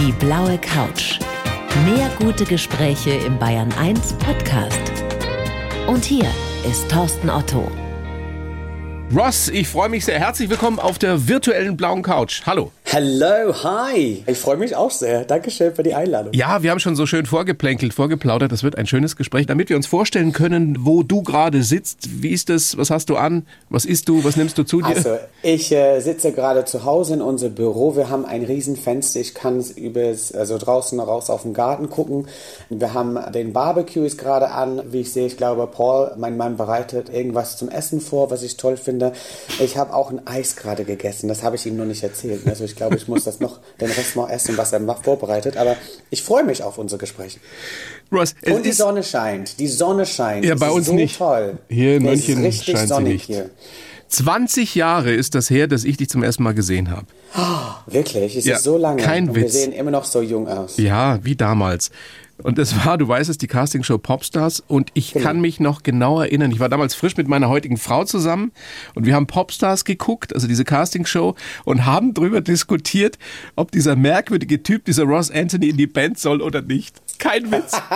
Die blaue Couch. Mehr gute Gespräche im Bayern 1 Podcast. Und hier ist Thorsten Otto. Ross, ich freue mich sehr. Herzlich willkommen auf der virtuellen blauen Couch. Hallo. Hello, hi. Ich freue mich auch sehr. Dankeschön für die Einladung. Ja, wir haben schon so schön vorgeplänkelt, vorgeplaudert. Das wird ein schönes Gespräch, damit wir uns vorstellen können, wo du gerade sitzt. Wie ist das? Was hast du an? Was isst du? Was nimmst du zu dir? Also, ich äh, sitze gerade zu Hause in unserem Büro. Wir haben ein Riesenfenster. Ich kann übers, also draußen raus auf den Garten gucken. Wir haben den Barbecue ist gerade an. Wie ich sehe, ich glaube, Paul, mein Mann, bereitet irgendwas zum Essen vor, was ich toll finde. Ich habe auch ein Eis gerade gegessen. Das habe ich ihm noch nicht erzählt. Also ich glaube, ich muss das noch, den Rest noch essen, was er macht, vorbereitet. Aber ich freue mich auf unser Gespräch. Ross, es Und die Sonne scheint. Die Sonne scheint. Ja, Es bei ist uns so nicht. Toll. Hier in es München richtig scheint sie nicht. Hier. 20 Jahre ist das her, dass ich dich zum ersten Mal gesehen habe. Wirklich? Ist Ja, es so lange? kein Und wir Witz. sehen immer noch so jung aus. Ja, wie damals. Und es war, du weißt es, die Castingshow Popstars. Und ich Genau. kann mich noch genau erinnern. Ich war damals frisch mit meiner heutigen Frau zusammen und wir haben Popstars geguckt, also diese Castingshow, und haben darüber diskutiert, ob dieser merkwürdige Typ, dieser Ross Anthony in die Band soll oder nicht. Kein Witz.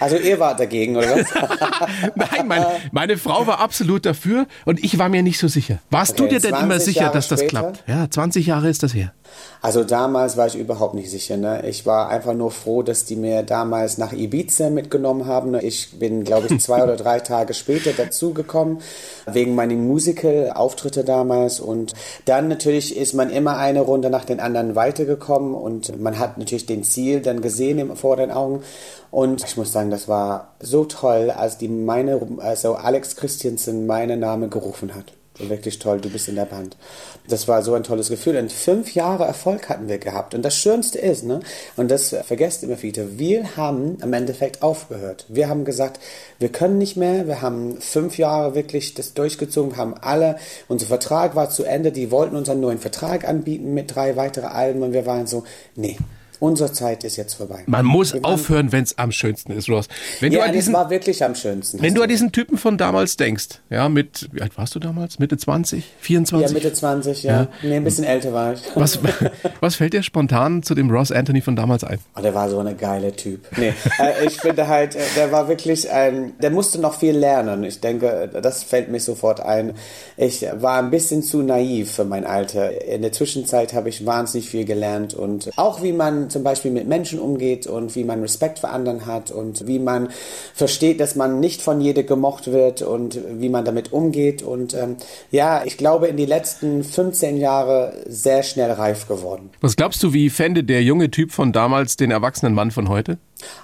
Also ihr wart dagegen, oder was? Nein, mein, meine Frau war absolut dafür und ich war mir nicht so sicher. Warst du Okay, dir denn immer 20 sicher, Jahre dass das später? Klappt? Ja, 20 Jahre ist das her. Also damals war ich überhaupt nicht sicher. Ne? Ich war einfach nur froh, dass die mir damals nach Ibiza mitgenommen haben. Ne? Ich bin, glaube ich, zwei oder drei Tage später dazugekommen, wegen meiner Musical-Auftritte damals. Und dann natürlich ist man immer eine Runde nach den anderen weitergekommen und man hat natürlich den Ziel dann gesehen vor den Augen. Und ich muss sagen, das war so toll, als die meine, also Alex Christiansen meinen Namen gerufen hat. So wirklich toll, du bist in der Band. Das war so ein tolles Gefühl. Und fünf Jahre Erfolg hatten wir gehabt. Und das Schönste ist, ne, und das vergesst immer wieder, wir haben im Endeffekt aufgehört. Wir haben gesagt, wir können nicht mehr. Wir haben fünf Jahre wirklich das durchgezogen. Wir haben alle, unser Vertrag war zu Ende. Die wollten uns einen neuen Vertrag anbieten mit drei weiteren Alben. Und wir waren so, nee, unsere Zeit ist jetzt vorbei. Man muss waren- aufhören, wenn es am schönsten ist, Ross. Wenn du Ja, an und es diesen war wirklich am schönsten. Wenn du an diesen Typen von damals denkst, ja, mit, wie alt warst du damals? Mitte 20? 24? ja, Mitte 20, ja. Ja. Nee, ein bisschen älter war ich. Was, was fällt dir spontan zu dem Ross Anthony von damals ein? Oh, der war so ein geiler Typ. Nee, äh, ich finde halt, äh, der war wirklich ein, der musste noch viel lernen. Ich denke, das fällt mir sofort ein. Ich war ein bisschen zu naiv für mein Alter. In der Zwischenzeit habe ich wahnsinnig viel gelernt und auch wie man zum Beispiel mit Menschen umgeht und wie man Respekt für anderen hat und wie man versteht, dass man nicht von jedem gemocht wird und wie man damit umgeht. Und ähm, ja, ich glaube, in die letzten 15 Jahre sehr schnell reif geworden. Was glaubst du, wie fände der junge Typ von damals den erwachsenen Mann von heute?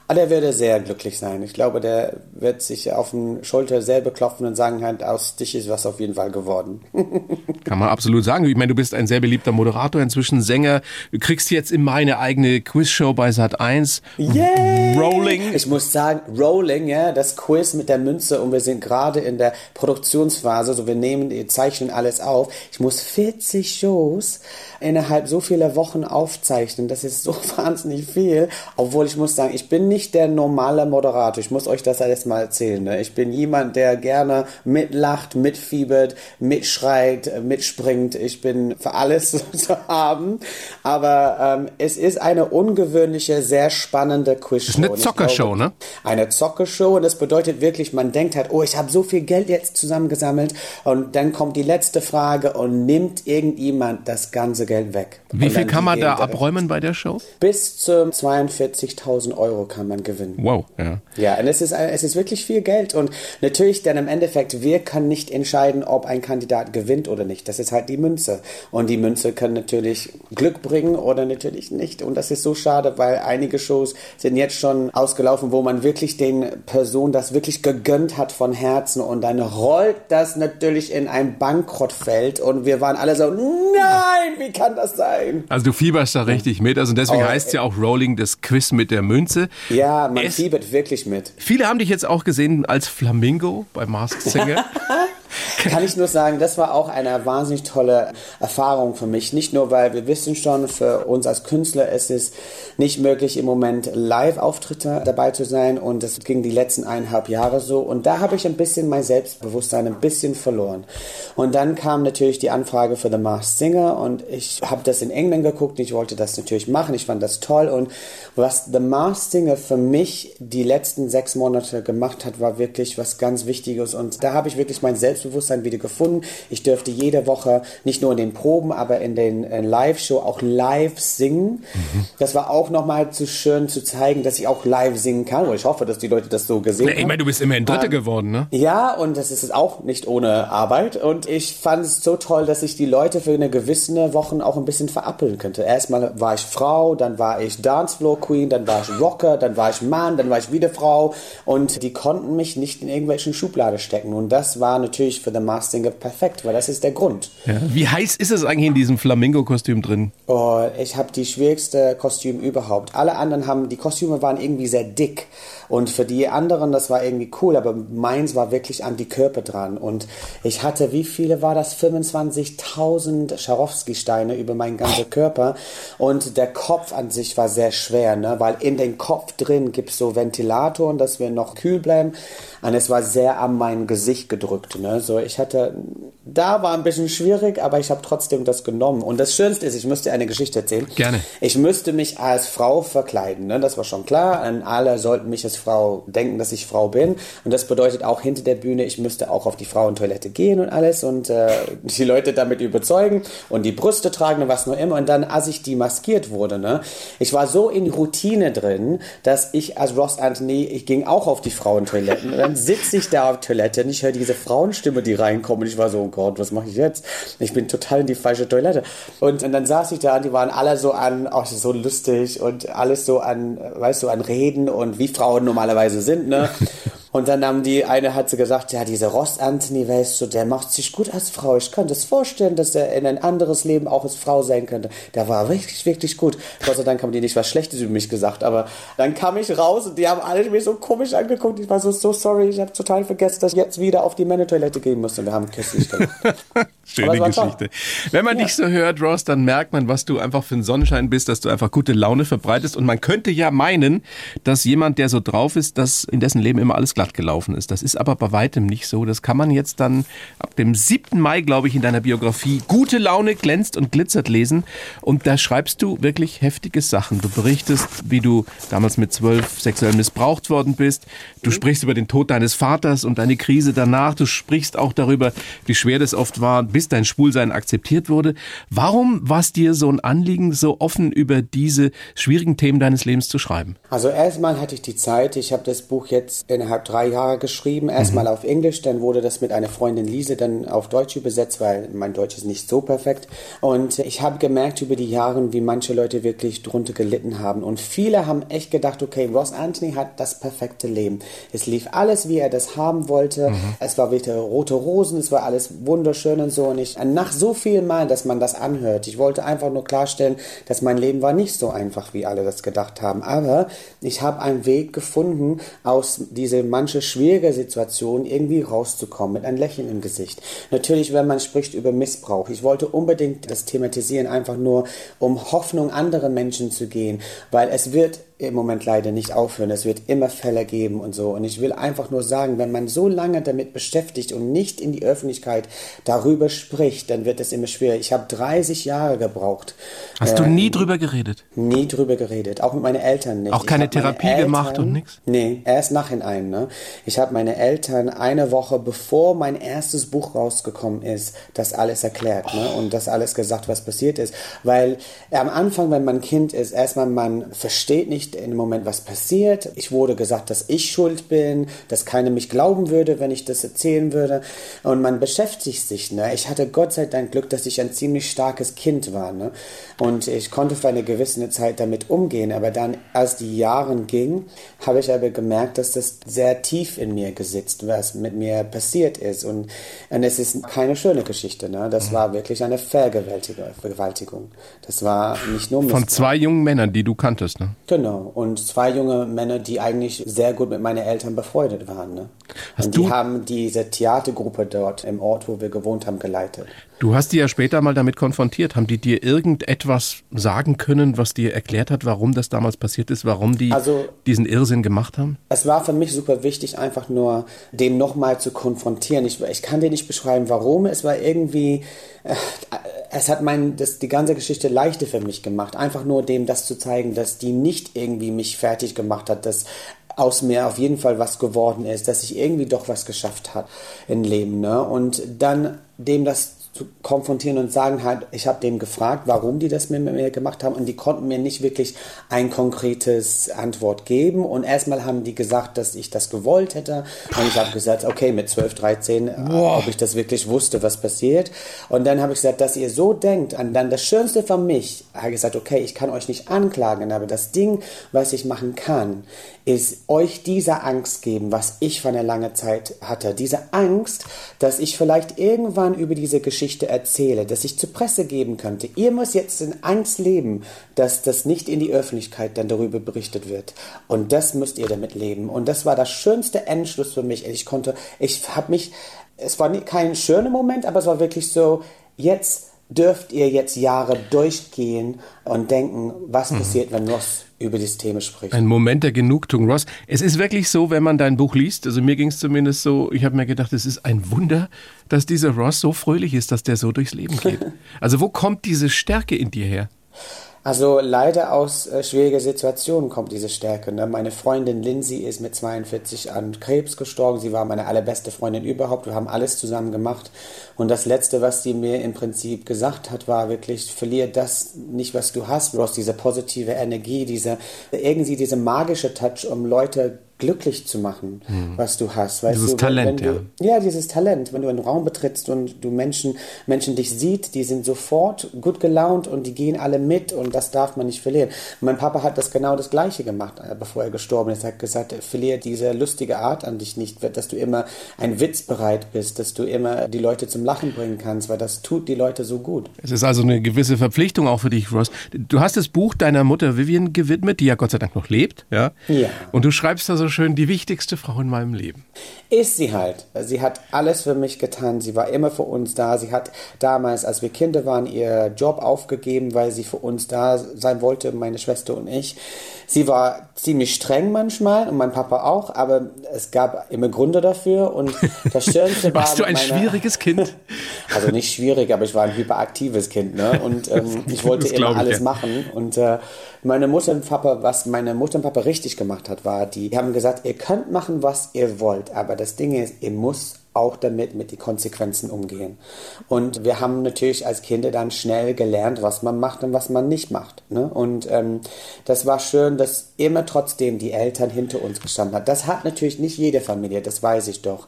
Ah, der würde sehr glücklich sein. Ich glaube, der wird sich auf den Schulter selber klopfen und sagen, halt, aus dich ist was auf jeden Fall geworden. Kann man absolut sagen. Ich meine, du bist ein sehr beliebter Moderator, inzwischen Sänger. Du kriegst jetzt in meine eigene Quizshow bei Sat 1. Yay! Rolling. Ich muss sagen, Rolling, ja, das Quiz mit der Münze und wir sind gerade in der Produktionsphase, so wir nehmen, wir zeichnen alles auf. Ich muss 40 Shows innerhalb so vieler Wochen aufzeichnen. Das ist so wahnsinnig viel. Obwohl ich muss sagen, ich bin nicht der normale Moderator. Ich muss euch das alles mal erzählen. Ne? Ich bin jemand, der gerne mitlacht, mitfiebert, mitschreit, äh, mitspringt. Ich bin für alles zu haben. Aber ähm, es ist eine ungewöhnliche, sehr spannende Quizshow. ist eine ich Zockershow, ne? Eine Zockershow und das bedeutet wirklich, man denkt halt, oh, ich habe so viel Geld jetzt zusammengesammelt und dann kommt die letzte Frage und nimmt irgendjemand das ganze Geld weg. Wie viel kann man da abräumen bei der Show? Bis zu 42.000 Euro kann man gewinnen. Wow, ja. Ja, und es ist, es ist wirklich viel Geld. Und natürlich dann im Endeffekt, wir können nicht entscheiden, ob ein Kandidat gewinnt oder nicht. Das ist halt die Münze. Und die Münze kann natürlich Glück bringen oder natürlich nicht. Und das ist so schade, weil einige Shows sind jetzt schon ausgelaufen, wo man wirklich den Personen das wirklich gegönnt hat von Herzen. Und dann rollt das natürlich in ein Bankrottfeld. Und wir waren alle so, nein, wie kann das sein? Also du fieberst da richtig mit. Also deswegen Oh, heißt es ja auch Rolling, das Quiz mit der Münze. Ja, man Es- fiebert wirklich mit. Viele haben dich jetzt auch gesehen als Flamingo bei Masked Singer. kann ich nur sagen, das war auch eine wahnsinnig tolle Erfahrung für mich. Nicht nur, weil wir wissen schon, für uns als Künstler ist es nicht möglich, im Moment Live-Auftritte dabei zu sein. Und das ging die letzten eineinhalb Jahre so. Und da habe ich ein bisschen mein Selbstbewusstsein ein bisschen verloren. Und dann kam natürlich die Anfrage für The Masked Singer und ich habe das in England geguckt. Ich wollte das natürlich machen. Ich fand das toll. Und was The Masked Singer für mich die letzten sechs Monate gemacht hat, war wirklich was ganz Wichtiges. Und da habe ich wirklich mein Selbstbewusstsein wieder gefunden. Ich dürfte jede Woche nicht nur in den Proben, aber in den Live-Show auch live singen. Mhm. Das war auch nochmal zu schön zu zeigen, dass ich auch live singen kann. Und ich hoffe, dass die Leute das so gesehen haben. Ich meine, du bist immerhin Dritte ähm, geworden, ne? Ja, und das ist auch nicht ohne Arbeit. Und ich fand es so toll, dass ich die Leute für eine gewisse Woche auch ein bisschen verappeln könnte. Erstmal war ich Frau, dann war ich Dancefloor Queen, dann war ich Rocker, dann war ich Mann, dann war ich wieder Frau. Und die konnten mich nicht in irgendwelchen Schubladen stecken. Und das war natürlich für The Masked Singer perfekt, weil das ist der Grund. Ja. Wie heiß ist es eigentlich in diesem Flamingo-Kostüm drin? Oh, ich habe die schwierigste Kostüm überhaupt. Alle anderen haben, die Kostüme waren irgendwie sehr dick. Und für die anderen, das war irgendwie cool, aber meins war wirklich an die Körper dran. Und ich hatte, wie viele war das? 25.000 Scharowski-Steine über meinen ganzen Körper. Und der Kopf an sich war sehr schwer, ne? weil in den Kopf drin gibt es so Ventilatoren, dass wir noch kühl bleiben. Und es war sehr an mein Gesicht gedrückt. Ne? So, ich hatte, da war ein bisschen schwierig, aber ich habe trotzdem das genommen. Und das Schönste ist, ich müsste eine Geschichte erzählen. Gerne. Ich müsste mich als Frau verkleiden. Ne? Das war schon klar. Und alle sollten mich als Frau denken, dass ich Frau bin. Und das bedeutet auch hinter der Bühne, ich müsste auch auf die Frauentoilette gehen und alles und äh, die Leute damit überzeugen und die Brüste tragen und was nur immer. Und dann, als ich die maskiert wurde, ne, ich war so in Routine drin, dass ich als Ross Anthony, ich ging auch auf die Frauentoiletten. Dann sitze ich da auf Toilette und ich höre diese Frauenstimme, die reinkommen. Und ich war so, oh Gott, was mache ich jetzt? Ich bin total in die falsche Toilette. Und, und dann saß ich da und die waren alle so an, oh, so lustig und alles so an, weißt du, an Reden und wie Frauen normalerweise sind, ne? Und dann haben die, eine hat sie gesagt, ja, dieser Ross Anthony, weißt du, der macht sich gut als Frau. Ich kann das vorstellen, dass er in ein anderes Leben auch als Frau sein könnte. Der war wirklich, wirklich gut. Gott sei Dank haben die nicht was Schlechtes über mich gesagt, aber dann kam ich raus und die haben alle mich so komisch angeguckt. Ich war so, so sorry, ich habe total vergessen, dass ich jetzt wieder auf die Männertoilette gehen muss und wir haben köstlich gemacht. Schöne Geschichte. Wenn man ja. dich so hört, Ross, dann merkt man, was du einfach für ein Sonnenschein bist, dass du einfach gute Laune verbreitest und man könnte ja meinen, dass jemand, der so drauf ist, dass in dessen Leben immer alles glatt gelaufen ist. Das ist aber bei weitem nicht so. Das kann man jetzt dann ab dem 7. Mai, glaube ich, in deiner Biografie Gute Laune glänzt und glitzert lesen. Und da schreibst du wirklich heftige Sachen. Du berichtest, wie du damals mit zwölf sexuell missbraucht worden bist. Du sprichst über den Tod deines Vaters und deine Krise danach. Du sprichst auch darüber, wie schwer das oft war, bis dein Schwulsein akzeptiert wurde. Warum war es dir so ein Anliegen, so offen über diese schwierigen Themen deines Lebens zu schreiben? Also erstmal hatte ich die Zeit. Ich habe das Buch jetzt innerhalb drei Jahre geschrieben. Erstmal mhm. auf Englisch, dann wurde das mit einer Freundin Lise dann auf Deutsch übersetzt, weil mein Deutsch ist nicht so perfekt. Und ich habe gemerkt über die Jahre, wie manche Leute wirklich drunter gelitten haben. Und viele haben echt gedacht, okay, Ross Anthony hat das perfekte Leben. Es lief alles, wie er das haben wollte. Mhm. Es war wieder rote Rosen, es war alles wunderschön und so. Und ich, nach so vielen Mal, dass man das anhört, ich wollte einfach nur klarstellen, dass mein Leben war nicht so einfach, wie alle das gedacht haben. Aber ich habe einen Weg gefunden, aus diese manche schwierige Situation irgendwie rauszukommen, mit einem Lächeln im Gesicht. Natürlich, wenn man spricht über Missbrauch. Ich wollte unbedingt das thematisieren, einfach nur, um Hoffnung anderen Menschen zu gehen, weil es wird im Moment leider nicht aufhören. Es wird immer Fälle geben und so. Und ich will einfach nur sagen, wenn man so lange damit beschäftigt und nicht in die Öffentlichkeit darüber spricht, dann wird es immer schwer. Ich habe 30 Jahre gebraucht. Hast äh, du nie drüber geredet? Nie drüber geredet. Auch mit meinen Eltern nicht. Auch keine Therapie Eltern, gemacht und nichts? Nee, erst nachhinein. Ne? Ich habe meine Eltern eine Woche bevor mein erstes Buch rausgekommen ist, das alles erklärt ne? und das alles gesagt, was passiert ist. Weil am Anfang, wenn man Kind ist, erstmal man versteht nicht, nicht in dem Moment was passiert. Ich wurde gesagt, dass ich schuld bin, dass keiner mich glauben würde, wenn ich das erzählen würde. Und man beschäftigt sich. Ne? Ich hatte Gott sei Dank Glück, dass ich ein ziemlich starkes Kind war. Ne? Und ich konnte für eine gewisse Zeit damit umgehen. Aber dann, als die Jahre gingen, habe ich aber gemerkt, dass das sehr tief in mir gesitzt, was mit mir passiert ist. Und, und es ist keine schöne Geschichte. Ne? Das mhm. war wirklich eine Vergewaltigung. Das war nicht nur Missbrauch. Von zwei jungen Männern, die du kanntest. Ne? Genau. Genau. Und zwei junge Männer, die eigentlich sehr gut mit meinen Eltern befreundet waren. Ne? Die haben diese Theatergruppe dort im Ort, wo wir gewohnt haben, geleitet. Du hast die ja später mal damit konfrontiert. Haben die dir irgendetwas sagen können, was dir erklärt hat, warum das damals passiert ist, warum die Also- diesen Irrsinn gemacht haben? Es war für mich super wichtig, einfach nur dem nochmal zu konfrontieren. Ich, ich kann dir nicht beschreiben, warum. Es war irgendwie, äh, es hat mein, das, die ganze Geschichte leichter für mich gemacht. Einfach nur dem das zu zeigen, dass die nicht irgendwie mich fertig gemacht hat, dass aus mir auf jeden Fall was geworden ist, dass ich irgendwie doch was geschafft habe im Leben. Ne? Und dann dem das zu konfrontieren und sagen halt, ich habe dem gefragt, warum die das mit mir gemacht haben und die konnten mir nicht wirklich ein konkretes Antwort geben und erstmal haben die gesagt, dass ich das gewollt hätte und ich habe gesagt, okay, mit 12, 13, ob ich das wirklich wusste, was passiert und dann habe ich gesagt, dass ihr so denkt und dann das Schönste für mich, habe gesagt, okay, ich kann euch nicht anklagen, aber das Ding, was ich machen kann, ist euch diese Angst geben, was ich von einer langen Zeit hatte. Diese Angst, dass ich vielleicht irgendwann über diese Geschichte erzähle, dass ich zur Presse geben könnte. Ihr müsst jetzt in Angst leben, dass das nicht in die Öffentlichkeit dann darüber berichtet wird. Und das müsst ihr damit leben. Und das war das schönste Endschluss für mich. Ich konnte, ich habe mich, es war kein schöner Moment, aber es war wirklich so, jetzt dürft ihr jetzt Jahre durchgehen und denken, was passiert, wenn Ross über dieses Thema spricht. Ein Moment der Genugtuung, Ross. Es ist wirklich so, wenn man dein Buch liest, also mir ging es zumindest so, ich habe mir gedacht, es ist ein Wunder, dass dieser Ross so fröhlich ist, dass der so durchs Leben geht. Also wo kommt diese Stärke in dir her? Also leider aus äh, schwieriger Situationen kommt diese Stärke. Ne? Meine Freundin Lindsay ist mit 42 an Krebs gestorben. Sie war meine allerbeste Freundin überhaupt. Wir haben alles zusammen gemacht. Und das Letzte, was sie mir im Prinzip gesagt hat, war wirklich, verlier das nicht, was du hast. Du hast diese positive Energie, diese, irgendwie diese magische Touch, um Leute glücklich zu machen, was du hast. Weißt Dieses du, wenn- Talent, wenn du, ja. dieses Talent. Wenn du einen Raum betrittst und du Menschen, Menschen dich sieht, die sind sofort gut gelaunt und die gehen alle mit und das darf man nicht verlieren. Mein Papa hat das genau das Gleiche gemacht, äh, bevor er gestorben ist. Er hat gesagt, verliere diese lustige Art an dich nicht, dass du immer ein Witz bereit bist, dass du immer die Leute zum Lachen bringen kannst, weil das tut die Leute so gut. Es ist also eine gewisse Verpflichtung auch für dich, Ross. Du hast das Buch deiner Mutter Vivian gewidmet, die ja Gott sei Dank noch lebt, ja? Ja. Und du schreibst da so schön, die wichtigste Frau in meinem Leben. Ist sie halt. Sie hat alles für mich getan. Sie war immer für uns da. Sie hat damals, als wir Kinder waren, ihr Job aufgegeben, weil sie für uns da sein wollte, meine Schwester und ich. Sie war ziemlich streng manchmal und mein Papa auch, aber es gab immer Gründe dafür und das Schönste war. Warst du ein mit meiner- schwieriges Kind? Also nicht schwierig, aber ich war ein hyperaktives Kind, ne? Und ähm, ich wollte immer ich, alles ja. machen. Und äh, meine Mutter und Papa, was meine Mutter und Papa richtig gemacht hat, war, die haben gesagt, ihr könnt machen, was ihr wollt, aber das Ding ist, ihr müsst auch damit mit den Konsequenzen umgehen. Und wir haben natürlich als Kinder dann schnell gelernt, was man macht und was man nicht macht. Ne? Und ähm, das war schön, dass immer trotzdem die Eltern hinter uns gestanden hat. Das hat natürlich nicht jede Familie, das weiß ich doch.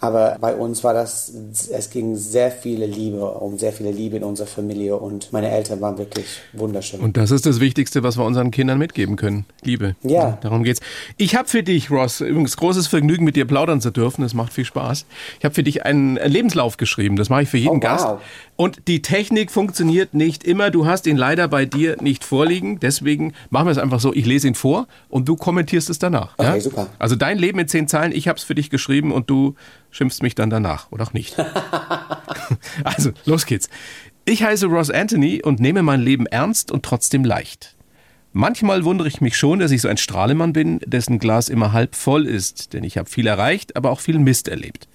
Aber bei uns war das, es ging sehr viele Liebe, um sehr viele Liebe in unserer Familie und meine Eltern waren wirklich wunderschön. Und das ist das Wichtigste, was wir unseren Kindern mitgeben können. Liebe. Ja. Darum geht's. Ich habe für dich, Ross, übrigens großes Vergnügen, mit dir plaudern zu dürfen. Das macht viel Spaß. Ich habe für dich einen Lebenslauf geschrieben. Das mache ich für jeden Oh, wow. Gast. Und die Technik funktioniert nicht immer. Du hast ihn leider bei dir nicht vorliegen. Deswegen machen wir es einfach so. Ich lese ihn vor und du kommentierst es danach. Okay, ja? super. Also dein Leben in zehn Zeilen. Ich habe es für dich geschrieben und du schimpfst mich dann danach. Oder auch nicht. also, los geht's. Ich heiße Ross Anthony und nehme mein Leben ernst und trotzdem leicht. Manchmal wundere ich mich schon, dass ich so ein Strahlemann bin, dessen Glas immer halb voll ist, denn ich habe viel erreicht, aber auch viel Mist erlebt.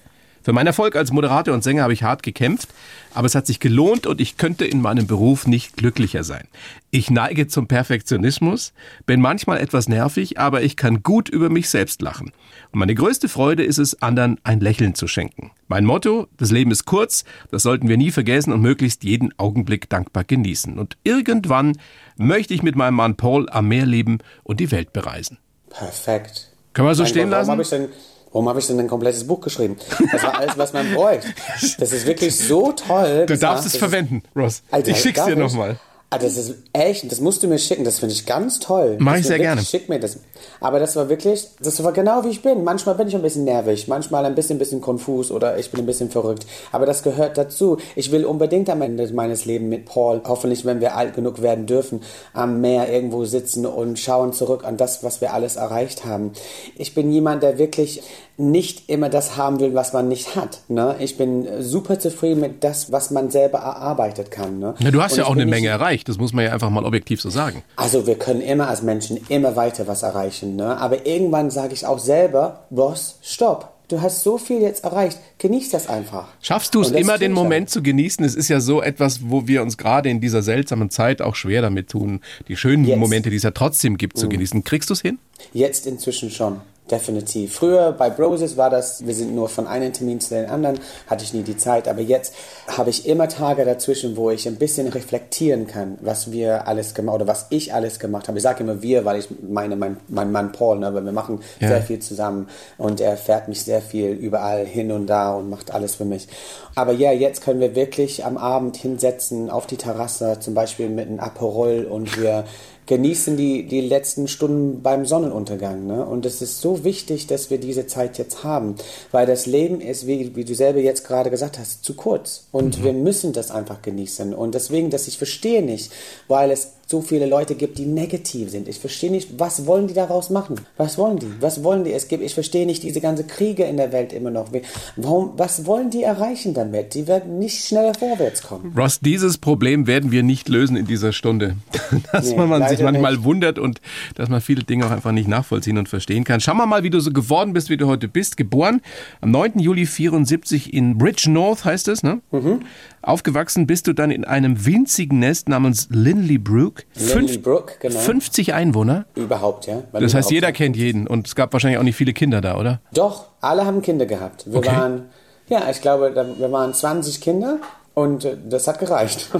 Für meinen Erfolg als Moderator und Sänger habe ich hart gekämpft, aber es hat sich gelohnt und ich könnte in meinem Beruf nicht glücklicher sein. Ich neige zum Perfektionismus, bin manchmal etwas nervig, aber ich kann gut über mich selbst lachen. Und meine größte Freude ist es, anderen ein Lächeln zu schenken. Mein Motto, das Leben ist kurz, das sollten wir nie vergessen und möglichst jeden Augenblick dankbar genießen. Und irgendwann möchte ich mit meinem Mann Paul am Meer leben und die Welt bereisen. Perfekt. Können wir so Mein stehen Warum lassen? habe ich denn Warum habe ich denn ein komplettes Buch geschrieben? Das war alles, was man bräuchte. Das ist wirklich so toll. Du darfst es verwenden, Ross. ich schick's dir nochmal. Ah, das ist echt, das musst du mir schicken, das finde ich ganz toll. Mach ich sehr wirklich- gerne. Schick mir das. Aber das war wirklich, das war genau wie ich bin. Manchmal bin ich ein bisschen nervig, manchmal ein bisschen, bisschen konfus oder ich bin ein bisschen verrückt. Aber das gehört dazu. Ich will unbedingt am Ende meines Lebens mit Paul, hoffentlich, wenn wir alt genug werden dürfen, am Meer irgendwo sitzen und schauen zurück an das, was wir alles erreicht haben. Ich bin jemand, der wirklich nicht immer das haben will, was man nicht hat. Ne? Ich bin super zufrieden mit das, was man selber erarbeitet kann. Ne? Na, du hast Und ja auch eine Menge erreicht, das muss man ja einfach mal objektiv so sagen. also wir können immer als Menschen immer weiter was erreichen, ne? Aber irgendwann sage ich auch selber, Ross, stopp. Du hast so viel jetzt erreicht. Genieß das einfach. Schaffst du es immer, den. Moment zu genießen? Es ist ja so etwas, wo wir uns gerade in dieser seltsamen Zeit auch schwer damit tun, die schönen Jetzt. Momente, die es ja trotzdem gibt, Mhm. zu genießen. Kriegst du es hin? Jetzt inzwischen schon. Definitiv. Früher bei Broses war das, wir sind nur von einem Termin zu den anderen, hatte ich nie die Zeit. Aber jetzt habe ich immer Tage dazwischen, wo ich ein bisschen reflektieren kann, was wir alles gemacht oder was ich alles gemacht habe. Ich sage immer wir, weil ich meine, mein, mein Mann Paul, ne, weil wir machen Ja. sehr viel zusammen und er fährt mich sehr viel überall hin und da und macht alles für mich. Aber ja, jetzt können wir wirklich am Abend hinsetzen auf die Terrasse, zum Beispiel mit einem Aperol und wir genießen die, die letzten Stunden beim Sonnenuntergang. Ne? Und es ist so wichtig, dass wir diese Zeit jetzt haben, weil das Leben ist, wie, wie du selber jetzt gerade gesagt hast, zu kurz. Und wir müssen das einfach genießen. Und deswegen, dass ich verstehe nicht, weil es so viele Leute gibt, die negativ sind. Ich verstehe nicht, was wollen die daraus machen? Was wollen die? Was wollen die? Es gibt, ich verstehe nicht diese ganze Kriege in der Welt immer noch. Warum, was wollen die erreichen damit? Die werden nicht schneller vorwärts kommen. Ross, dieses Problem werden wir nicht lösen in dieser Stunde. Dass Nee, man, man sich manchmal nicht. wundert und dass man viele Dinge auch einfach nicht nachvollziehen und verstehen kann. Schau mal mal, wie du so geworden bist, wie du heute bist. Geboren am 9. Juli 74 in Bridge North heißt es, ne? Mhm. Aufgewachsen bist du dann in einem winzigen Nest namens Linley Brook. Linley Brook, genau. 50 Einwohner. Überhaupt, ja. Das heißt, jeder kennt jeden und es gab wahrscheinlich auch nicht viele Kinder da, oder? Doch, alle haben Kinder gehabt. Wir Okay. waren, ja, ich glaube, wir waren 20 Kinder und äh, das hat gereicht.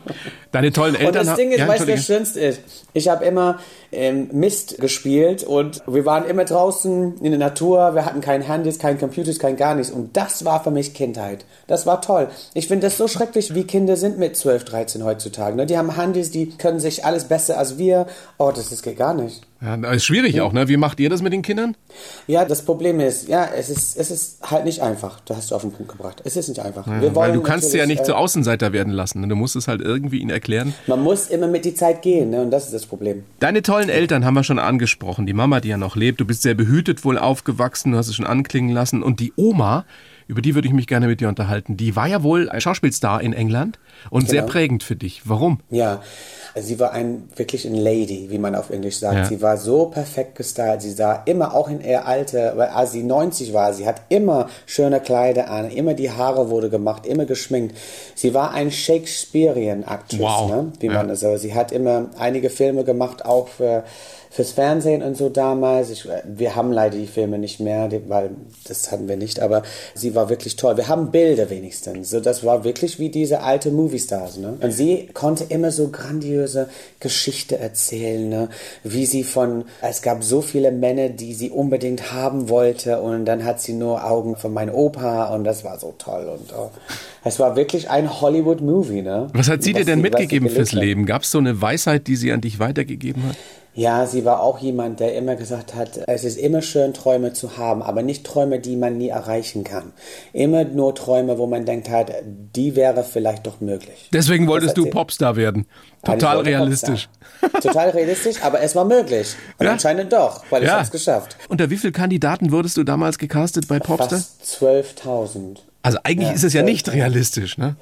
Deine tollen Und Eltern das Ding ist, ja, weißt du, das. Schönste ist, ich habe immer ähm, Mist gespielt und wir waren immer draußen in der Natur, wir hatten kein Handys, kein Computers, kein gar nichts und das war für mich Kindheit. Das war toll. Ich finde das so schrecklich, wie Kinder sind mit 12, 13 heutzutage. Ne? Die haben Handys, die können sich alles besser als wir. Oh, das, das geht gar nicht. Ja, das ist schwierig auch, ne? Wie macht ihr das mit den Kindern? Ja, das Problem ist, ja, es ist, es ist halt nicht einfach. Du hast du auf den Punkt gebracht. Es ist nicht einfach. wir Weil du kannst sie ja nicht äh, zu Außenseiter werden lassen. ne? Du musst es halt irgendwie ihnen erklären. Man muss immer mit die Zeit gehen, ne? und das ist das Problem. Deine tollen Eltern haben wir schon angesprochen. Die Mama, die ja noch lebt. Du bist sehr behütet wohl aufgewachsen. Du hast es schon anklingen lassen. Und die Oma, über die würde ich mich gerne mit dir unterhalten. Die war ja wohl ein Schauspielstar in England und sehr Genau. prägend für dich. Warum? Ja, sie war ein wirklich ein Lady, wie man auf Englisch sagt. Ja. Sie war so perfekt gestylt. Sie sah immer auch in ihr Alter, weil als sie 90 war, sie hat immer schöne Kleider an, immer die Haare wurde gemacht, immer geschminkt. Sie war ein Shakespearean Actress, Wow. ne? wie Ja. man so. Sie hat immer einige Filme gemacht, auch für fürs Fernsehen und so damals. Ich, wir haben leider die Filme nicht mehr, weil das hatten wir nicht, aber sie war wirklich toll. Wir haben Bilder wenigstens. So, das war wirklich wie diese alte Moviestars. Ne? Und sie konnte immer so grandiose Geschichte erzählen, ne? wie sie von, es gab so viele Männer, die sie unbedingt haben wollte und dann hat sie nur Augen von meinem Opa und das war so toll und oh, es war wirklich ein Hollywood-Movie. Ne? Was hat sie dir Was denn was sie mitgegeben fürs. Leben? Gab es so eine Weisheit, die sie an dich weitergegeben hat? Ja, sie war auch jemand, der immer gesagt hat, es ist immer schön, Träume zu haben, aber nicht Träume, die man nie erreichen kann. Immer nur Träume, wo man denkt hat, die wäre vielleicht doch möglich. Deswegen wolltest du Popstar werden. Ich Total realistisch. Popstar. Total realistisch, aber es war möglich. Und Ja. anscheinend doch, weil ich Ja. habe es geschafft. Unter wie vielen Kandidaten wurdest du damals gecastet bei Popstar? Fast 12.000. Also eigentlich Ja, ist es ja nicht 12.000. realistisch, ne?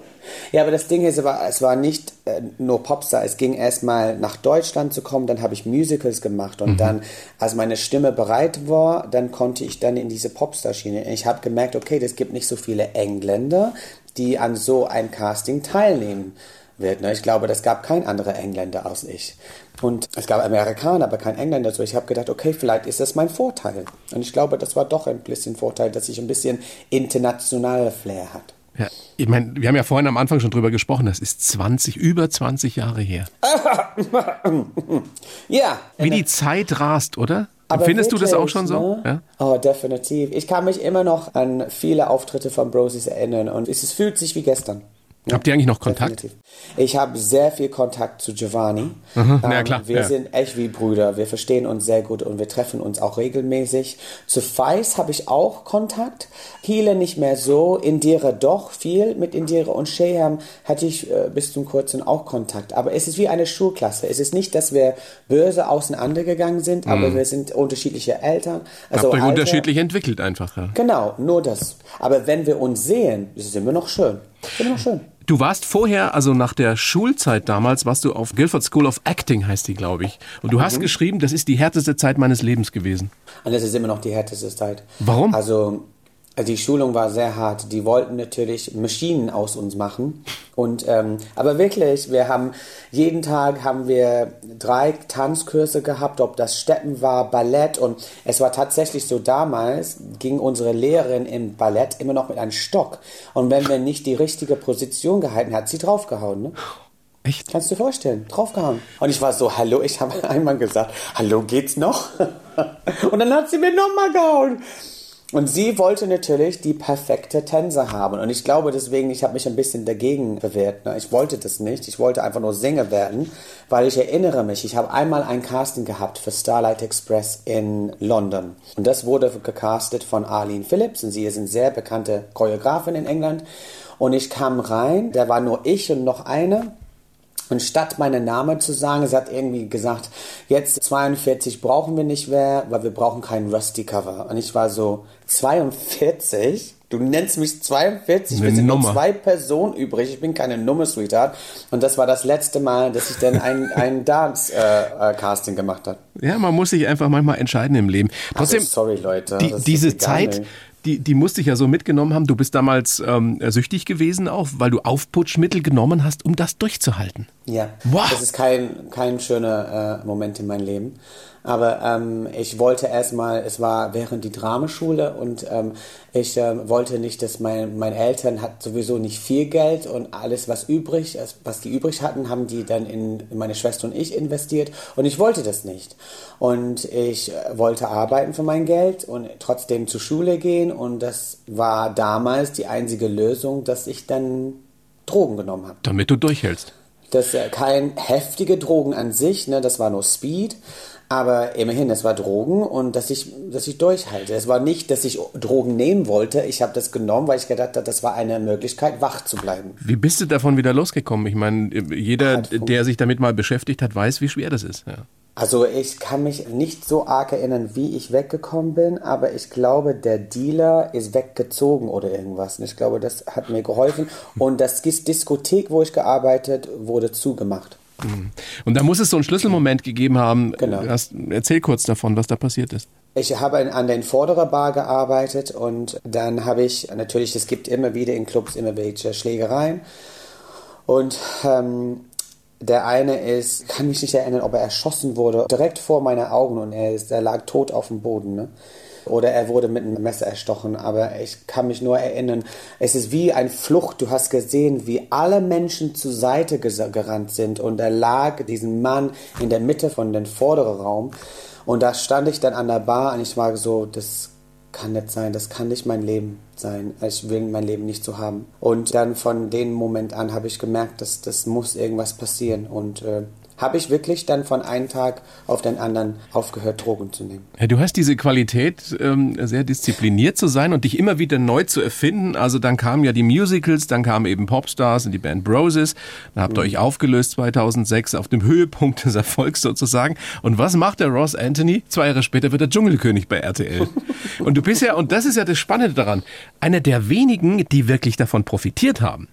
Ja, aber das Ding ist, es war, es war nicht äh, nur Popstar. Es ging erstmal nach Deutschland zu kommen, dann habe ich Musicals gemacht und dann, als meine Stimme bereit war, dann konnte ich dann in diese Popstar-Schiene. Ich habe gemerkt, okay, es gibt nicht so viele Engländer, die an so ein Casting teilnehmen wird. Ne? Ich glaube, das gab kein anderer Engländer als ich. Und es gab Amerikaner, aber kein Engländer. So ich habe gedacht, okay, vielleicht ist das mein Vorteil. Und ich glaube, das war doch ein bisschen Vorteil, dass ich ein bisschen internationale Flair hat. Ja, ich meine, wir haben ja vorhin am Anfang schon drüber gesprochen, das ist 20, über 20 Jahre her. Ja, Wie die Zeit rast, oder? Aber Findest du das auch wirklich, schon so? Ne? Ja? Oh, definitiv. Ich kann mich immer noch an viele Auftritte von Brosies erinnern und es fühlt sich wie gestern. Habt ihr eigentlich noch Kontakt? Definitiv. Ich habe sehr viel Kontakt zu Giovanni. Mhm, ja, klar, wir ja. sind echt wie Brüder. Wir verstehen uns sehr gut und wir treffen uns auch regelmäßig. Zu Feis habe ich auch Kontakt. Hiele nicht mehr so. Indira doch viel. Mit Indira und Sheham hatte ich äh, bis zum Kurzen auch Kontakt. Aber es ist wie eine Schulklasse. Es ist nicht, dass wir böse auseinandergegangen sind, aber wir sind unterschiedliche Eltern. Also Mhm. Habt euch unterschiedlich entwickelt einfach. Ja. Genau, nur das. Aber wenn wir uns sehen, ist es immer noch schön. Ist immer noch schön. Du warst vorher, also nach der Schulzeit damals, warst du auf Guildford School of Acting, heißt die, glaube ich. Und du Mhm. hast geschrieben, das ist die härteste Zeit meines Lebens gewesen. Und das ist immer noch die härteste Zeit. Warum? Also die Schulung war sehr hart. Die wollten natürlich Maschinen aus uns machen. Und ähm, aber wirklich, wir haben jeden Tag haben wir drei Tanzkurse gehabt, ob das Steppen war, Ballett und es war tatsächlich so damals ging unsere Lehrerin im Ballett immer noch mit einem Stock und wenn wir nicht die richtige Position gehalten hat, sie draufgehauen. Ne? Echt? Kannst du dir vorstellen, draufgehauen. Und ich war so, hallo, ich habe einmal gesagt, hallo, geht's noch? Und dann hat sie mir nochmal gehauen. Und sie wollte natürlich die perfekte Tänzer haben. Und ich glaube deswegen, ich habe mich ein bisschen dagegen bewährt. Ne? Ich wollte das nicht. Ich wollte einfach nur Sänger werden, weil ich erinnere mich, ich habe einmal ein Casting gehabt für Starlight Express in London. Und das wurde gecastet von Arlene Phillips. Und sie ist eine sehr bekannte Choreografin in England. Und ich kam rein, da war nur ich und noch eine. Und statt meinen Namen zu sagen, sie hat irgendwie gesagt, jetzt 42 brauchen wir nicht mehr, weil wir brauchen keinen Rusty Cover. Und ich war so, 42? Du nennst mich 42? Eine wir sind Nummer. nur zwei Personen übrig. Ich bin keine Nummer, Sweetheart. Und das war das letzte Mal, dass ich dann ein, ein Dance-Casting gemacht habe. Ja, man muss sich einfach manchmal entscheiden im Leben. Trotzdem, also, sorry, Leute. die, diese Zeit, ey. Die, die musste ich ja so mitgenommen haben. Du bist damals ähm, süchtig gewesen auch, weil du Aufputschmittel genommen hast, um das durchzuhalten. Ja, Wow. das ist kein, kein schöner äh, Moment in meinem Leben. Aber ähm, ich wollte erstmal, es war während die Dramaschule und ähm, ich ähm, wollte nicht, dass mein, meine Eltern hat sowieso nicht viel Geld und alles, was übrig, was die übrig hatten, haben die dann in, in meine Schwester und ich investiert und ich wollte das nicht. Und ich äh, wollte arbeiten für mein Geld und trotzdem zur Schule gehen und das war damals die einzige Lösung, dass ich dann Drogen genommen habe. Damit du durchhältst. Das äh, kein heftige Drogen an sich, ne, das war nur Speed, aber immerhin, es war Drogen und dass ich, dass ich durchhalte. Es war nicht, dass ich Drogen nehmen wollte. Ich habe das genommen, weil ich gedacht habe, das war eine Möglichkeit, wach zu bleiben. Wie bist du davon wieder losgekommen? Ich meine, jeder, der sich damit mal beschäftigt hat, weiß, wie schwer das ist. Ja. Also ich kann mich nicht so arg erinnern, wie ich weggekommen bin, aber ich glaube, der Dealer ist weggezogen oder irgendwas. Und ich glaube, das hat mir geholfen. Und das Dis- Diskothek, wo ich gearbeitet, wurde zugemacht. Und da muss es so einen Schlüsselmoment gegeben haben. Genau. Erzähl kurz davon, was da passiert ist. Ich habe an den Vorderer Bar gearbeitet und dann habe ich natürlich, es gibt immer wieder in Clubs immer welche Schlägereien. Und ähm, der eine ist, kann mich nicht erinnern, ob er erschossen wurde, direkt vor meinen Augen und er, ist, er lag tot auf dem Boden. Ne? Oder er wurde mit einem Messer erstochen, aber ich kann mich nur erinnern, es ist wie ein Flucht. Du hast gesehen, wie alle Menschen zur Seite gerannt sind und da lag diesen Mann in der Mitte von dem vorderen Raum und da stand ich dann an der Bar und ich war so, das kann nicht sein, das kann nicht mein Leben sein. Ich will mein Leben nicht so haben. Und dann von dem Moment an habe ich gemerkt, dass das muss irgendwas passieren. Und äh, habe ich wirklich dann von einem Tag auf den anderen aufgehört, Drogen zu nehmen. Ja, du hast diese Qualität, ähm, sehr diszipliniert zu sein und dich immer wieder neu zu erfinden. Also dann kamen ja die Musicals, dann kamen eben Popstars und die Band Broses. Dann habt ihr euch aufgelöst 2006 auf dem Höhepunkt des Erfolgs sozusagen. Und was macht der Ross Anthony? Zwei Jahre später wird er Dschungelkönig bei RTL. und du bist ja, und das ist ja das Spannende daran, einer der wenigen, die wirklich davon profitiert haben.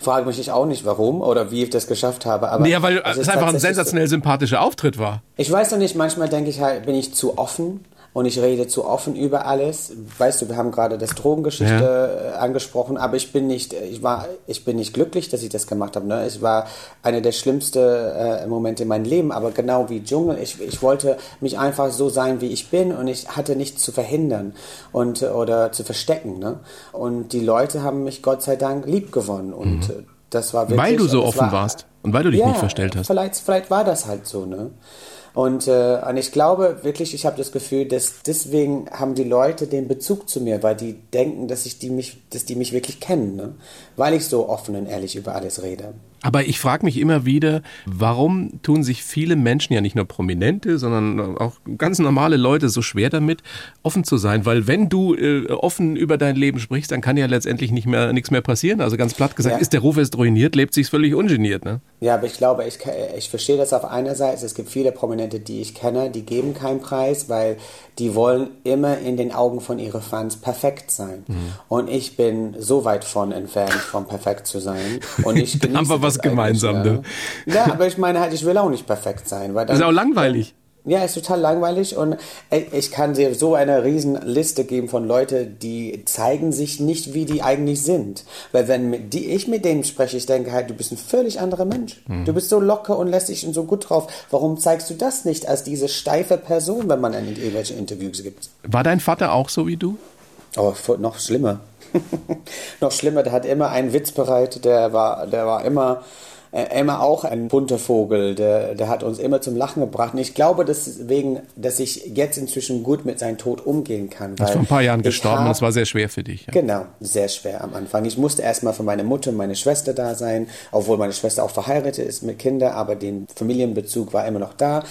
Frage mich ich auch nicht, warum oder wie ich das geschafft habe. Aber Ja, weil es einfach ein sensationell sympathischer Auftritt war. Ich weiß noch nicht, manchmal denke ich halt, bin ich zu offen und ich rede zu offen über alles. Weißt du, wir haben gerade das Drogengeschichte äh, angesprochen, aber ich bin nicht, ich war, ich bin nicht glücklich, dass ich das gemacht habe. Ne? Es war einer der schlimmsten äh, Momente in meinem Leben, aber genau wie Dschungel, ich, ich wollte mich einfach so sein, wie ich bin und ich hatte nichts zu verhindern und äh, oder zu verstecken. Ne? Und die Leute haben mich Gott sei Dank lieb gewonnen und äh, das war wirklich. Weil du so offen war, warst und weil du dich ja, nicht verstellt hast. Vielleicht, vielleicht war das halt so, ne? Und, äh, und ich glaube wirklich, ich habe das Gefühl, dass deswegen haben die Leute den Bezug zu mir, weil die denken, dass ich die mich, dass die mich wirklich kennen, ne? weil ich so offen und ehrlich über alles rede. Aber ich frage mich immer wieder, warum tun sich viele Menschen, ja nicht nur Prominente, sondern auch ganz normale Leute so schwer damit, offen zu sein? Weil wenn du äh, offen über dein Leben sprichst, dann kann ja letztendlich nicht mehr nichts mehr passieren. Also ganz platt gesagt, ja. ist der Ruf erst ruiniert, lebt sich's völlig ungeniert. Ne? Ja, aber ich glaube, ich, ich verstehe das auf einer Seite. Es gibt viele Prominente, die ich kenne, die geben keinen Preis, weil die wollen immer in den Augen von ihren Fans perfekt sein. Mhm. Und ich bin so weit von entfernt, vom perfekt zu sein. Und ich wir was gemeinsam, ne? Ja, aber ich meine halt, ich will auch nicht perfekt sein. Weil dann, ist auch langweilig. Ja, ist total langweilig und ich kann dir so eine riesen Liste geben von Leuten, die zeigen sich nicht, wie die eigentlich sind. Weil wenn die, ich mit denen spreche, ich denke halt, du bist ein völlig anderer Mensch. Mhm. Du bist so locker und lässig und so gut drauf. Warum zeigst du das nicht als diese steife Person, wenn man in irgendwelche Interviews gibt? War dein Vater auch so wie du? Oh, noch schlimmer. noch schlimmer, der hat immer einen Witz bereit, der war, der war immer äh, immer auch ein bunter Vogel, der, der hat uns immer zum Lachen gebracht. Und ich glaube deswegen, dass ich jetzt inzwischen gut mit seinem Tod umgehen kann. Er ist vor ein paar Jahren gestorben und es war sehr schwer für dich. Ja. Genau, sehr schwer am Anfang. Ich musste erstmal für meine Mutter und meine Schwester da sein, obwohl meine Schwester auch verheiratet ist mit Kindern, aber den Familienbezug war immer noch da.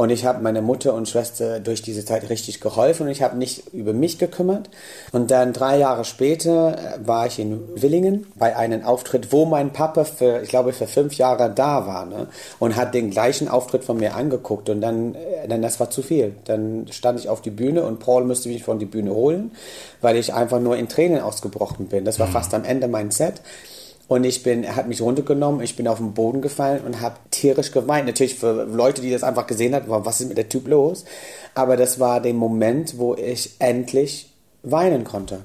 Und ich habe meine Mutter und Schwester durch diese Zeit richtig geholfen und ich habe nicht über mich gekümmert. Und dann drei Jahre später äh, war ich in Willingen bei einem Auftritt, wo mein Papa für, ich glaube, für fünf Jahre da war ne? und hat den gleichen Auftritt von mir angeguckt und dann, äh, dann das war zu viel. Dann stand ich auf die Bühne und Paul musste mich von die Bühne holen, weil ich einfach nur in Tränen ausgebrochen bin. Das war mhm. fast am Ende mein Set. Und ich bin, er hat mich runtergenommen, ich bin auf den Boden gefallen und habe tierisch geweint. Natürlich für Leute, die das einfach gesehen haben, was ist mit der Typ los? Aber das war der Moment, wo ich endlich weinen konnte.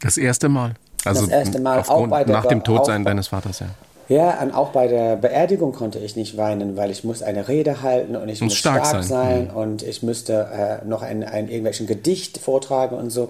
Das erste Mal. Also das erste Mal der, nach dem Tod sein deines Vaters, ja. Ja, und auch bei der Beerdigung konnte ich nicht weinen, weil ich muss eine Rede halten und ich und muss stark, stark sein, sein mhm. und ich müsste äh, noch ein, ein irgendwelchen Gedicht vortragen und so.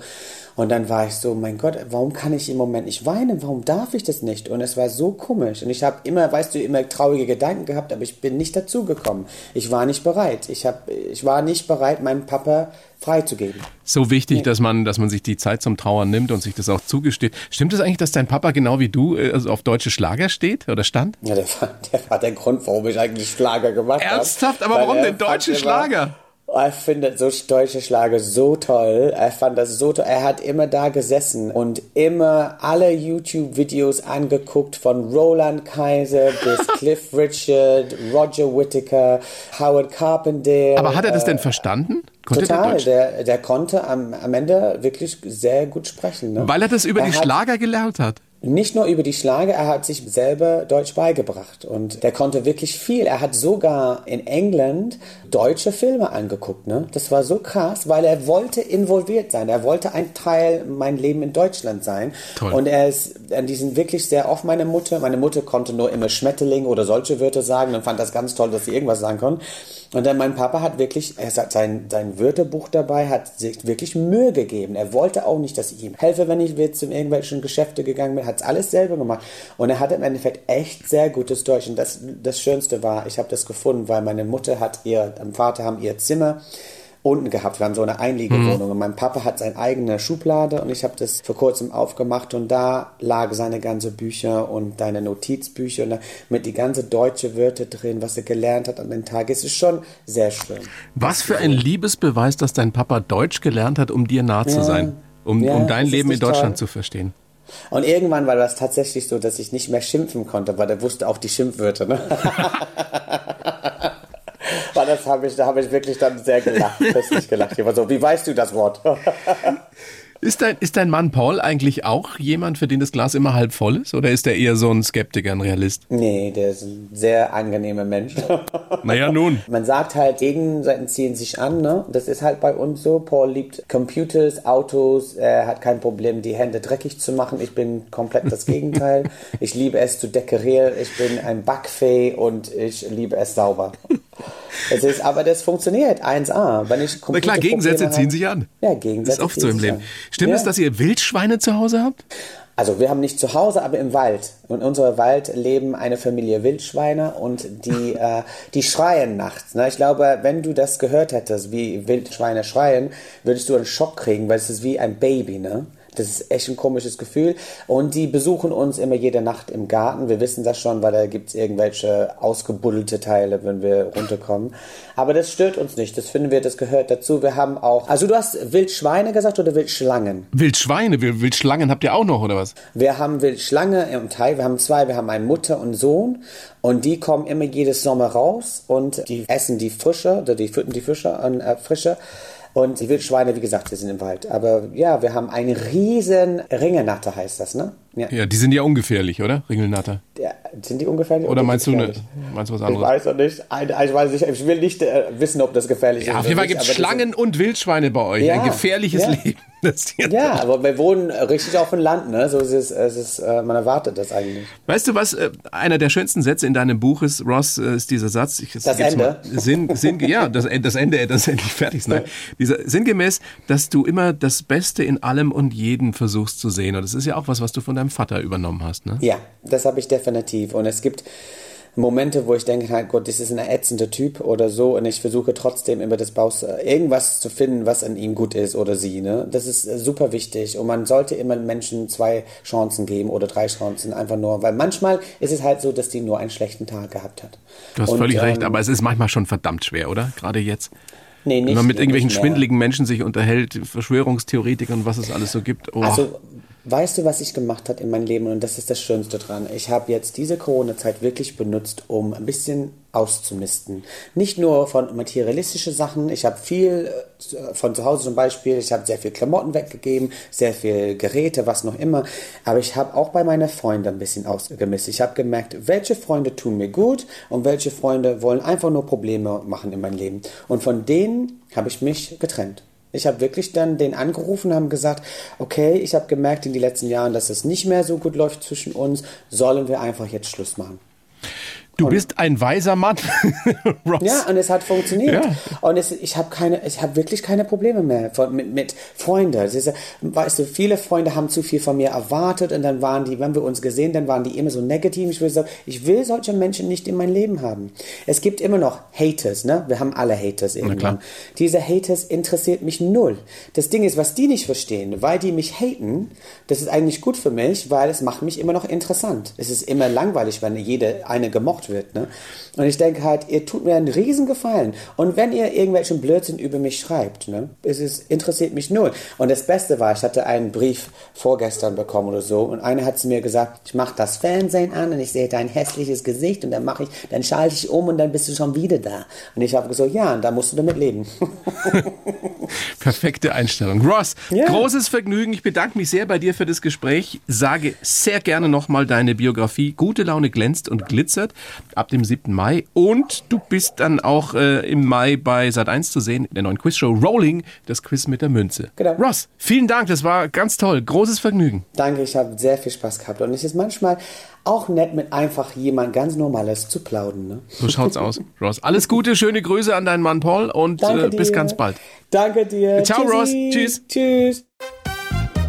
Und dann war ich so, mein Gott, warum kann ich im Moment nicht weinen? Warum darf ich das nicht? Und es war so komisch. Und ich habe immer, weißt du, immer traurige Gedanken gehabt, aber ich bin nicht dazugekommen. Ich war nicht bereit. Ich, hab, ich war nicht bereit, meinem Papa freizugeben. So wichtig, nee. dass man, dass man sich die Zeit zum Trauern nimmt und sich das auch zugesteht. Stimmt es das eigentlich, dass dein Papa genau wie du äh, also auf deutsche Schlager steht oder stand? Ja, der war, der war der Grund, warum ich eigentlich Schlager gemacht habe. Ernsthaft? Aber warum denn deutsche Schlager? Er findet so deutsche Schlager so toll. Er fand das so toll. Er hat immer da gesessen und immer alle YouTube-Videos angeguckt von Roland Kaiser bis Cliff Richard, Roger Whittaker, Howard Carpenter. Aber hat er das denn verstanden? Konnte Total, der, der, der, konnte am, am Ende wirklich sehr gut sprechen. Ne? Weil er das über er die Schlager gelernt hat nicht nur über die Schlager, er hat sich selber Deutsch beigebracht und der konnte wirklich viel. Er hat sogar in England deutsche Filme angeguckt. Ne? Das war so krass, weil er wollte involviert sein. Er wollte ein Teil mein Leben in Deutschland sein. Toll. Und er ist, die sind wirklich sehr oft meine Mutter. Meine Mutter konnte nur immer Schmetterling oder solche Wörter sagen und fand das ganz toll, dass sie irgendwas sagen konnten. Und dann mein Papa hat wirklich, er hat sein, sein Wörterbuch dabei, hat sich wirklich Mühe gegeben. Er wollte auch nicht, dass ich ihm helfe, wenn ich jetzt in irgendwelchen Geschäfte gegangen bin, hat es alles selber gemacht. Und er hat im Endeffekt echt sehr gutes Deutsch. Und das, das Schönste war, ich habe das gefunden, weil meine Mutter hat ihr, am Vater haben ihr Zimmer unten gehabt. Wir haben so eine Einliegewohnung mhm. und mein Papa hat seine eigene Schublade und ich habe das vor kurzem aufgemacht und da lagen seine ganze Bücher und deine Notizbücher und mit die ganze deutsche Wörter drin, was er gelernt hat an den Tag. Es ist schon sehr schön. Was für ein Liebesbeweis, dass dein Papa Deutsch gelernt hat, um dir nah zu ja. sein, um, ja, um dein Leben in Deutschland toll. zu verstehen. Und irgendwann war das tatsächlich so, dass ich nicht mehr schimpfen konnte, weil er wusste auch die Schimpfwörter. Ne? Das habe ich, da habe ich wirklich dann sehr gelacht, festlich gelacht. Ich war so, wie weißt du das Wort? Ist dein, ist dein Mann Paul eigentlich auch jemand, für den das Glas immer halb voll ist? Oder ist er eher so ein Skeptiker, ein Realist? Nee, der ist ein sehr angenehmer Mensch. Naja, nun. Man sagt halt, Gegenseiten ziehen sich an, ne? Das ist halt bei uns so. Paul liebt Computers, Autos, er hat kein Problem, die Hände dreckig zu machen. Ich bin komplett das Gegenteil. ich liebe es zu dekorieren, ich bin ein Backfee und ich liebe es sauber. Es ist, aber das funktioniert 1A. Wenn ich Na klar, Gegensätze ziehen sich an. Ja, Gegensätze. Das ist oft so im Leben. Stimmt ja. es, dass ihr Wildschweine zu Hause habt? Also wir haben nicht zu Hause, aber im Wald. In unserem Wald leben eine Familie Wildschweine und die, äh, die schreien nachts. Ne? Ich glaube, wenn du das gehört hättest, wie Wildschweine schreien, würdest du einen Schock kriegen, weil es ist wie ein Baby. Ne? Das ist echt ein komisches Gefühl. Und die besuchen uns immer jede Nacht im Garten. Wir wissen das schon, weil da gibt es irgendwelche ausgebuddelte Teile, wenn wir runterkommen. Aber das stört uns nicht. Das finden wir, das gehört dazu. Wir haben auch. Also du hast Wildschweine gesagt oder Wildschlangen? Wildschweine, Wildschlangen habt ihr auch noch, oder was? Wir haben Wildschlange im Teil. Wir haben zwei. Wir haben eine Mutter und Sohn. Und die kommen immer jedes Sommer raus und die essen die Frische, oder die füttern die Fische an äh, Frische. Und die Wildschweine, wie gesagt, die sind im Wald. Aber ja, wir haben einen riesen Ringelnatter, heißt das, ne? Ja. ja, die sind ja ungefährlich, oder? Ringelnatter. Ja, sind die ungefährlich? Oder meinst du, ne, meinst du was anderes? Ich weiß noch nicht. Ich, weiß nicht, ich will nicht äh, wissen, ob das gefährlich ja, ist. Auf jeden Fall gibt es Schlangen und Wildschweine bei euch. Ja, Ein gefährliches ja. Leben. ja, aber wir wohnen richtig auf dem Land, ne? So ist es, es ist, äh, man erwartet das eigentlich. Weißt du, was äh, einer der schönsten Sätze in deinem Buch ist, Ross, äh, ist dieser Satz. Ich, das Ende? Sinn, Sinn, ja, das, das Ende, das endlich fertig ist. Nein. Dieser, sinngemäß, dass du immer das Beste in allem und jeden versuchst zu sehen. Und das ist ja auch was, was du von deinem Vater übernommen hast hast, ne? Ja, das habe ich definitiv. Und es gibt Momente, wo ich denke, halt Gott, das ist ein ätzender Typ oder so und ich versuche trotzdem immer das Baus, irgendwas zu finden, was an ihm gut ist oder sie, ne? Das ist äh, super wichtig und man sollte immer Menschen zwei Chancen geben oder drei Chancen, einfach nur, weil manchmal ist es halt so, dass die nur einen schlechten Tag gehabt hat. Du hast und, völlig ähm, recht, aber es ist manchmal schon verdammt schwer, oder? Gerade jetzt. Nee, nicht, Wenn man mit irgendwelchen schwindeligen Menschen sich unterhält, Verschwörungstheoretikern, was es alles so gibt. Oh. Also Weißt du, was ich gemacht habe in meinem Leben? Und das ist das Schönste dran. Ich habe jetzt diese Corona-Zeit wirklich benutzt, um ein bisschen auszumisten. Nicht nur von materialistischen Sachen. Ich habe viel äh, von zu Hause zum Beispiel. Ich habe sehr viel Klamotten weggegeben, sehr viel Geräte, was noch immer. Aber ich habe auch bei meinen Freunden ein bisschen ausgemisst. Ich habe gemerkt, welche Freunde tun mir gut und welche Freunde wollen einfach nur Probleme machen in meinem Leben. Und von denen habe ich mich getrennt. Ich habe wirklich dann den angerufen, haben gesagt, okay, ich habe gemerkt in den letzten Jahren, dass es nicht mehr so gut läuft zwischen uns, sollen wir einfach jetzt Schluss machen. Du bist ein weiser Mann. ja, und es hat funktioniert. Ja. Und es, ich habe keine, ich habe wirklich keine Probleme mehr von, mit, mit Freunden. Ist, weißt du, viele Freunde haben zu viel von mir erwartet und dann waren die, wenn wir uns gesehen, dann waren die immer so negativ. Ich will, sagen, ich will solche Menschen nicht in mein Leben haben. Es gibt immer noch Haters, ne? Wir haben alle Haters irgendwann. Diese Haters interessiert mich null. Das Ding ist, was die nicht verstehen, weil die mich haten, das ist eigentlich gut für mich, weil es macht mich immer noch interessant. Es ist immer langweilig, wenn jede eine gemocht wird. Ne? Und ich denke halt, ihr tut mir einen riesen Gefallen. Und wenn ihr irgendwelchen Blödsinn über mich schreibt, ne, es ist, interessiert mich null. Und das Beste war, ich hatte einen Brief vorgestern bekommen oder so und einer hat zu mir gesagt, ich mache das Fernsehen an und ich sehe dein hässliches Gesicht und dann mache ich, dann schalte ich um und dann bist du schon wieder da. Und ich habe gesagt, ja, und da musst du damit leben. Perfekte Einstellung. Ross, ja. großes Vergnügen. Ich bedanke mich sehr bei dir für das Gespräch. Sage sehr gerne nochmal deine Biografie. Gute Laune glänzt und glitzert ab dem 7. Mai. Und du bist dann auch äh, im Mai bei Sat1 zu sehen, in der neuen Quizshow Rolling, das Quiz mit der Münze. Genau. Ross, vielen Dank, das war ganz toll. Großes Vergnügen. Danke, ich habe sehr viel Spaß gehabt. Und es ist manchmal auch nett, mit einfach jemand ganz Normales zu plaudern. Ne? So schaut's aus, Ross. Alles Gute, schöne Grüße an deinen Mann Paul und äh, bis ganz bald. Danke dir. Ciao, Tschüssi. Ross. Tschüss. Tschüss.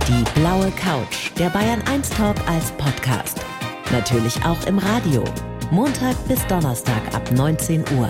Die blaue Couch, der Bayern 1 Talk als Podcast. Natürlich auch im Radio. Montag bis Donnerstag ab 19 Uhr.